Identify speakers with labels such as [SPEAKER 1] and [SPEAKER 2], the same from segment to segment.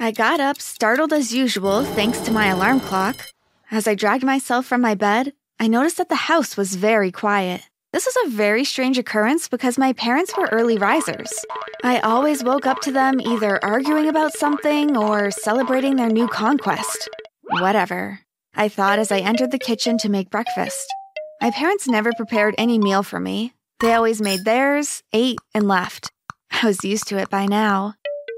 [SPEAKER 1] I got up, startled as usual, thanks to my alarm clock. As I dragged myself from my bed, I noticed that the house was very quiet. This was a very strange occurrence because my parents were early risers. I always woke up to them either arguing about something or celebrating their new conquest. Whatever. I thought as I entered the kitchen to make breakfast. My parents never prepared any meal for me. They always made theirs, ate, and left. I was used to it by now.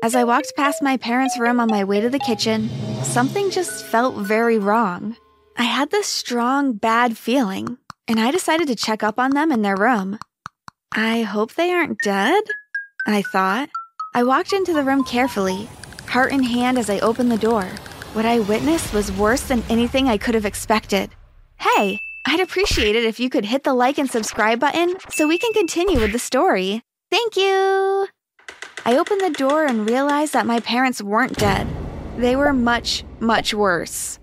[SPEAKER 1] As I walked past my parents' room on my way to the kitchen, something just felt very wrong. I had this strong, bad feeling and I decided to check up on them in their room. I hope they aren't dead, I thought. I walked into the room carefully, heart in hand as I opened the door. What I witnessed was worse than anything I could have expected. Hey, I'd appreciate it if you could hit the like and subscribe button so we can continue with the story. Thank you! I opened the door and realized that my parents weren't dead. They were much, much worse.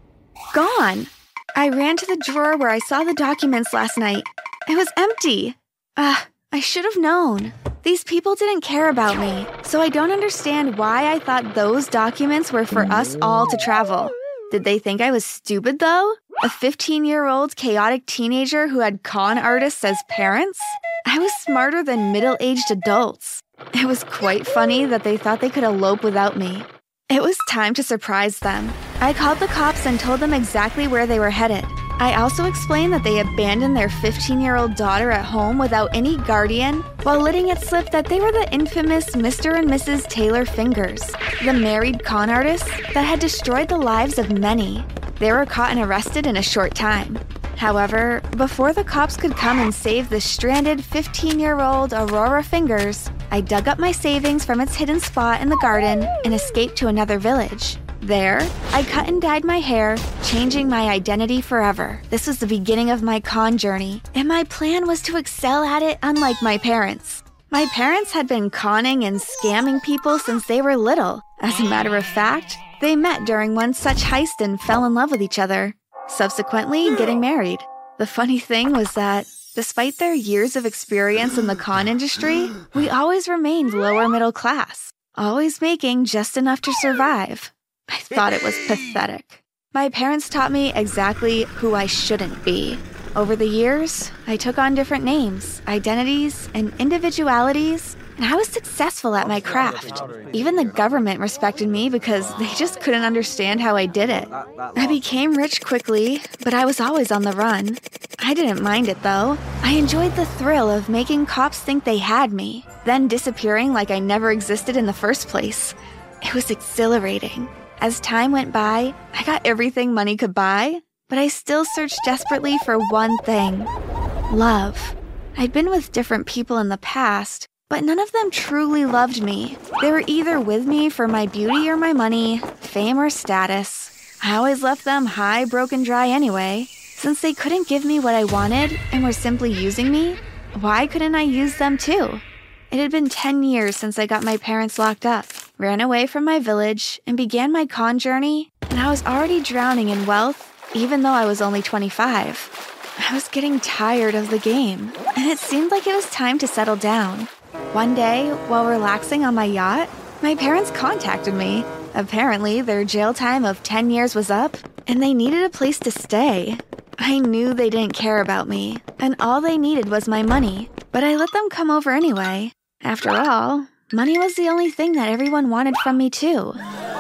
[SPEAKER 1] Gone! I ran to the drawer where I saw the documents last night. It was empty. Ah, I should have known. These people didn't care about me, so I don't understand why I thought those documents were for us all to travel. Did they think I was stupid though? A 15 year old chaotic teenager who had con artists as parents? I was smarter than middle aged adults. It was quite funny that they thought they could elope without me. It was time to surprise them. I called the cops and told them exactly where they were headed. I also explained that they abandoned their 15 year old daughter at home without any guardian while letting it slip that they were the infamous Mr. and Mrs. Taylor Fingers, the married con artists that had destroyed the lives of many. They were caught and arrested in a short time. However, before the cops could come and save the stranded 15 year old Aurora Fingers, I dug up my savings from its hidden spot in the garden and escaped to another village. There, I cut and dyed my hair, changing my identity forever. This was the beginning of my con journey, and my plan was to excel at it unlike my parents. My parents had been conning and scamming people since they were little. As a matter of fact, they met during one such heist and fell in love with each other subsequently getting married. The funny thing was that, despite their years of experience in the con industry, we always remained lower middle class, always making just enough to survive. I thought it was pathetic. My parents taught me exactly who I shouldn't be. Over the years, I took on different names, identities, and individualities and I was successful at my craft. Even the government respected me because they just couldn't understand how I did it. I became rich quickly, but I was always on the run. I didn't mind it though. I enjoyed the thrill of making cops think they had me, then disappearing like I never existed in the first place. It was exhilarating. As time went by, I got everything money could buy, but I still searched desperately for one thing love. I'd been with different people in the past, but none of them truly loved me. They were either with me for my beauty or my money, fame or status. I always left them high, broken, dry anyway. Since they couldn't give me what I wanted and were simply using me, why couldn't I use them too? It had been 10 years since I got my parents locked up, ran away from my village, and began my con journey, and I was already drowning in wealth, even though I was only 25. I was getting tired of the game, and it seemed like it was time to settle down. One day, while relaxing on my yacht, my parents contacted me. Apparently, their jail time of 10 years was up, and they needed a place to stay. I knew they didn't care about me, and all they needed was my money, but I let them come over anyway. After all, money was the only thing that everyone wanted from me, too.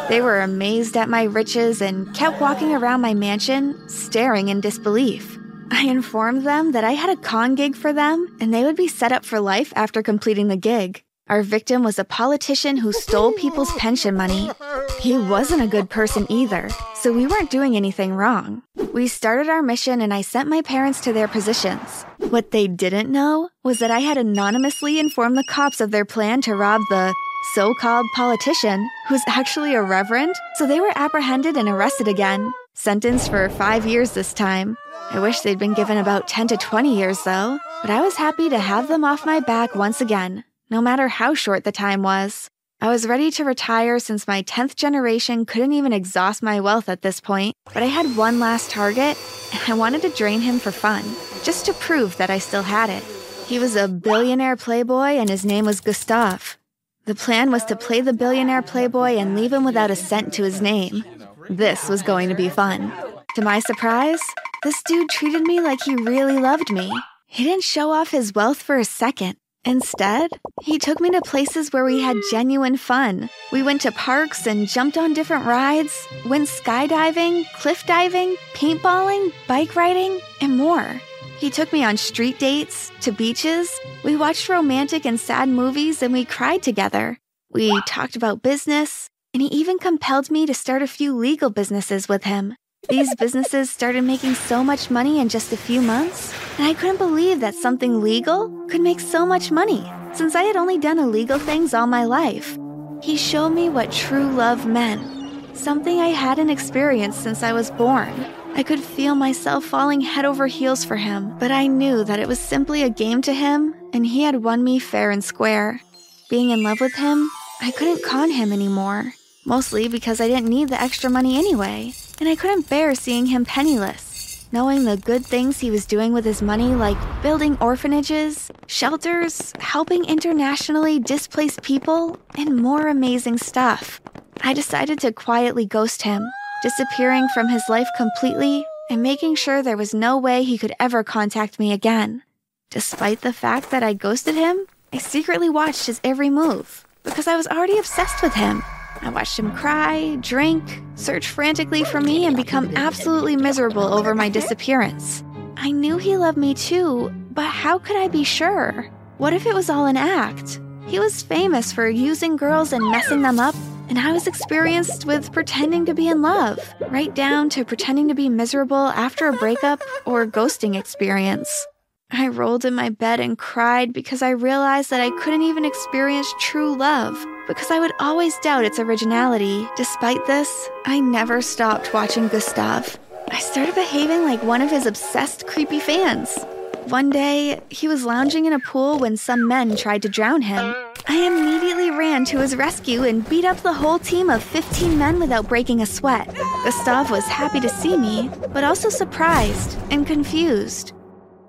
[SPEAKER 1] They were amazed at my riches and kept walking around my mansion, staring in disbelief. I informed them that I had a con gig for them and they would be set up for life after completing the gig. Our victim was a politician who stole people's pension money. He wasn't a good person either, so we weren't doing anything wrong. We started our mission and I sent my parents to their positions. What they didn't know was that I had anonymously informed the cops of their plan to rob the so called politician, who's actually a reverend, so they were apprehended and arrested again, sentenced for five years this time. I wish they'd been given about 10 to 20 years, though, but I was happy to have them off my back once again, no matter how short the time was. I was ready to retire since my 10th generation couldn't even exhaust my wealth at this point, but I had one last target, and I wanted to drain him for fun, just to prove that I still had it. He was a billionaire playboy, and his name was Gustav. The plan was to play the billionaire playboy and leave him without a cent to his name. This was going to be fun. To my surprise, this dude treated me like he really loved me. He didn't show off his wealth for a second. Instead, he took me to places where we had genuine fun. We went to parks and jumped on different rides, went skydiving, cliff diving, paintballing, bike riding, and more. He took me on street dates, to beaches. We watched romantic and sad movies and we cried together. We talked about business, and he even compelled me to start a few legal businesses with him. These businesses started making so much money in just a few months, and I couldn't believe that something legal could make so much money, since I had only done illegal things all my life. He showed me what true love meant, something I hadn't experienced since I was born. I could feel myself falling head over heels for him, but I knew that it was simply a game to him, and he had won me fair and square. Being in love with him, I couldn't con him anymore, mostly because I didn't need the extra money anyway and I couldn't bear seeing him penniless. Knowing the good things he was doing with his money, like building orphanages, shelters, helping internationally displaced people, and more amazing stuff. I decided to quietly ghost him, disappearing from his life completely and making sure there was no way he could ever contact me again. Despite the fact that I ghosted him, I secretly watched his every move because I was already obsessed with him. I watched him cry, drink, search frantically for me, and become absolutely miserable over my disappearance. I knew he loved me too, but how could I be sure? What if it was all an act? He was famous for using girls and messing them up, and I was experienced with pretending to be in love, right down to pretending to be miserable after a breakup or ghosting experience. I rolled in my bed and cried because I realized that I couldn't even experience true love because I would always doubt its originality. Despite this, I never stopped watching Gustav. I started behaving like one of his obsessed, creepy fans. One day, he was lounging in a pool when some men tried to drown him. I immediately ran to his rescue and beat up the whole team of 15 men without breaking a sweat. Gustav was happy to see me, but also surprised and confused.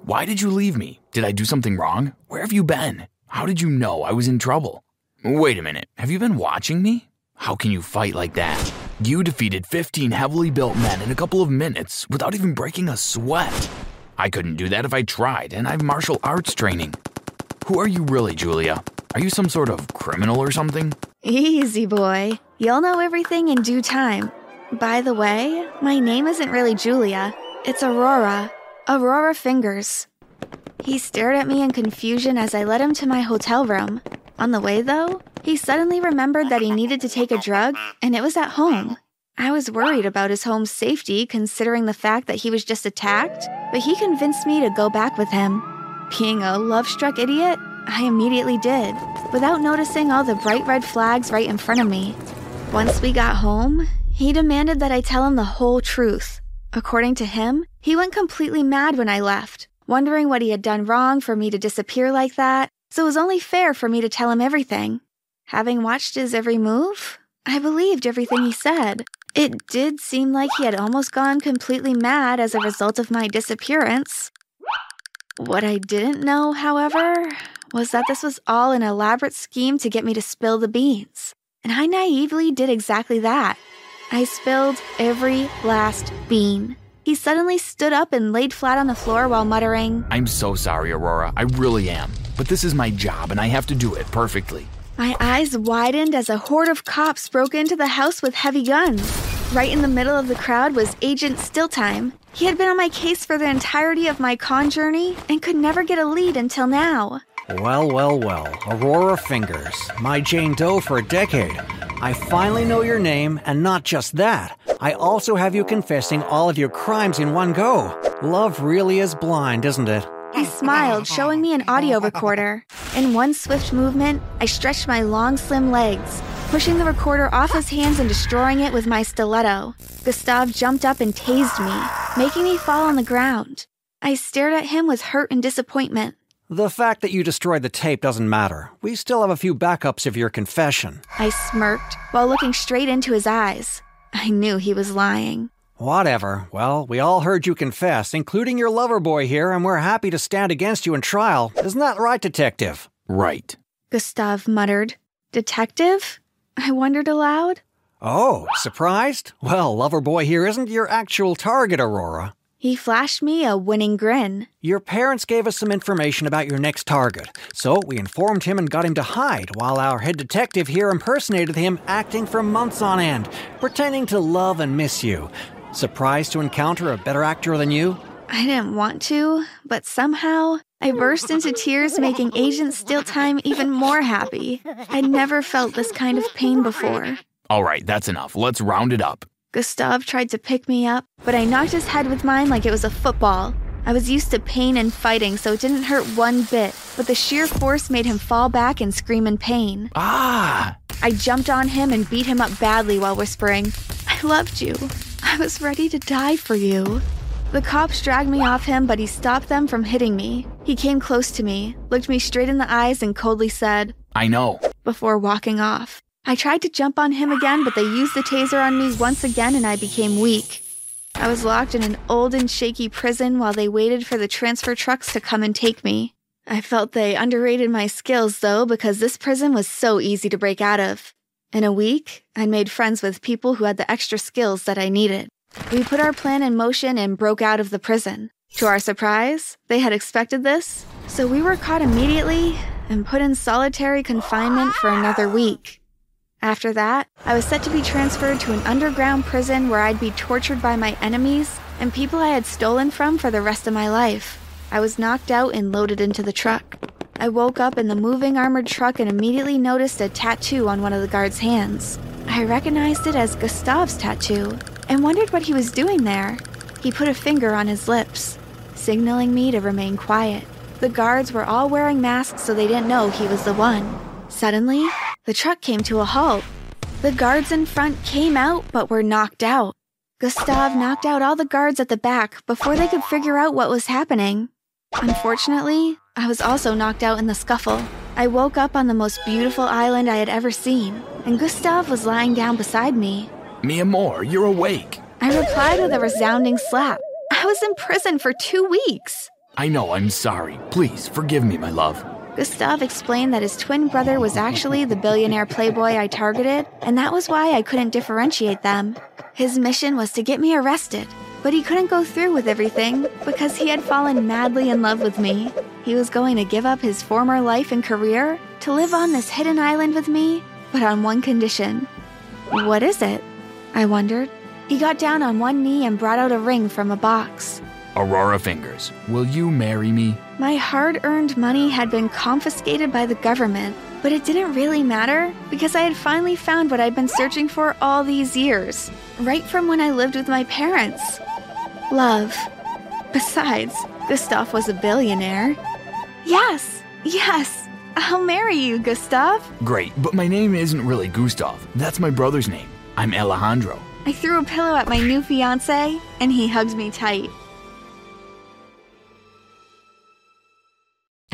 [SPEAKER 2] Why did you leave me? Did I do something wrong? Where have you been? How did you know I was in trouble? Wait a minute, have you been watching me? How can you fight like that? You defeated 15 heavily built men in a couple of minutes without even breaking a sweat. I couldn't do that if I tried, and I have martial arts training. Who are you really, Julia? Are you some sort of criminal or something?
[SPEAKER 1] Easy, boy. You'll know everything in due time. By the way, my name isn't really Julia, it's Aurora. Aurora Fingers. He stared at me in confusion as I led him to my hotel room. On the way, though, he suddenly remembered that he needed to take a drug, and it was at home. I was worried about his home's safety considering the fact that he was just attacked, but he convinced me to go back with him. Being a love struck idiot, I immediately did, without noticing all the bright red flags right in front of me. Once we got home, he demanded that I tell him the whole truth. According to him, he went completely mad when I left, wondering what he had done wrong for me to disappear like that, so it was only fair for me to tell him everything. Having watched his every move, I believed everything he said. It did seem like he had almost gone completely mad as a result of my disappearance. What I didn't know, however, was that this was all an elaborate scheme to get me to spill the beans. And I naively did exactly that. I spilled every last bean. He suddenly stood up and laid flat on the floor while muttering,
[SPEAKER 2] I'm so sorry, Aurora. I really am. But this is my job and I have to do it perfectly.
[SPEAKER 1] My eyes widened as a horde of cops broke into the house with heavy guns. Right in the middle of the crowd was Agent Stilltime. He had been on my case for the entirety of my con journey and could never get a lead until now.
[SPEAKER 3] Well, well, well. Aurora Fingers. My Jane Doe for a decade. I finally know your name, and not just that. I also have you confessing all of your crimes in one go. Love really is blind, isn't it?
[SPEAKER 1] He smiled, showing me an audio recorder. In one swift movement, I stretched my long, slim legs, pushing the recorder off his hands and destroying it with my stiletto. Gustav jumped up and tased me, making me fall on the ground. I stared at him with hurt and disappointment.
[SPEAKER 3] The fact that you destroyed the tape doesn't matter. We still have a few backups of your confession.
[SPEAKER 1] I smirked while looking straight into his eyes. I knew he was lying.
[SPEAKER 3] Whatever. Well, we all heard you confess, including your lover boy here, and we're happy to stand against you in trial. Isn't that right, Detective?
[SPEAKER 2] Right.
[SPEAKER 1] Gustav muttered. Detective? I wondered aloud.
[SPEAKER 3] Oh, surprised? Well, lover boy here isn't your actual target, Aurora.
[SPEAKER 1] He flashed me a winning grin.
[SPEAKER 3] Your parents gave us some information about your next target, so we informed him and got him to hide while our head detective here impersonated him, acting for months on end, pretending to love and miss you. Surprised to encounter a better actor than you?
[SPEAKER 1] I didn't want to, but somehow I burst into tears, making Agent Steal Time even more happy. I'd never felt this kind of pain before.
[SPEAKER 2] All right, that's enough. Let's round it up.
[SPEAKER 1] Gustav tried to pick me up, but I knocked his head with mine like it was a football. I was used to pain and fighting, so it didn't hurt one bit, but the sheer force made him fall back and scream in pain.
[SPEAKER 2] Ah!
[SPEAKER 1] I jumped on him and beat him up badly while whispering, I loved you. I was ready to die for you. The cops dragged me off him, but he stopped them from hitting me. He came close to me, looked me straight in the eyes, and coldly said,
[SPEAKER 2] I know.
[SPEAKER 1] before walking off. I tried to jump on him again, but they used the taser on me once again and I became weak. I was locked in an old and shaky prison while they waited for the transfer trucks to come and take me. I felt they underrated my skills though because this prison was so easy to break out of. In a week, I made friends with people who had the extra skills that I needed. We put our plan in motion and broke out of the prison. To our surprise, they had expected this, so we were caught immediately and put in solitary confinement for another week. After that, I was set to be transferred to an underground prison where I'd be tortured by my enemies and people I had stolen from for the rest of my life. I was knocked out and loaded into the truck. I woke up in the moving armored truck and immediately noticed a tattoo on one of the guard's hands. I recognized it as Gustav's tattoo and wondered what he was doing there. He put a finger on his lips, signaling me to remain quiet. The guards were all wearing masks so they didn't know he was the one. Suddenly, the truck came to a halt. The guards in front came out but were knocked out. Gustav knocked out all the guards at the back before they could figure out what was happening. Unfortunately, I was also knocked out in the scuffle. I woke up on the most beautiful island I had ever seen, and Gustav was lying down beside me.
[SPEAKER 2] Mia amor, you're awake.
[SPEAKER 1] I replied with a resounding slap. I was in prison for two weeks.
[SPEAKER 2] I know, I'm sorry. Please, forgive me, my love.
[SPEAKER 1] Gustav explained that his twin brother was actually the billionaire playboy I targeted, and that was why I couldn't differentiate them. His mission was to get me arrested, but he couldn't go through with everything because he had fallen madly in love with me. He was going to give up his former life and career to live on this hidden island with me, but on one condition. What is it? I wondered. He got down on one knee and brought out a ring from a box.
[SPEAKER 2] Aurora Fingers, will you marry me?
[SPEAKER 1] My hard earned money had been confiscated by the government, but it didn't really matter because I had finally found what I'd been searching for all these years, right from when I lived with my parents love. Besides, Gustav was a billionaire. Yes, yes, I'll marry you, Gustav.
[SPEAKER 2] Great, but my name isn't really Gustav. That's my brother's name. I'm Alejandro.
[SPEAKER 1] I threw a pillow at my new fiance, and he hugged me tight.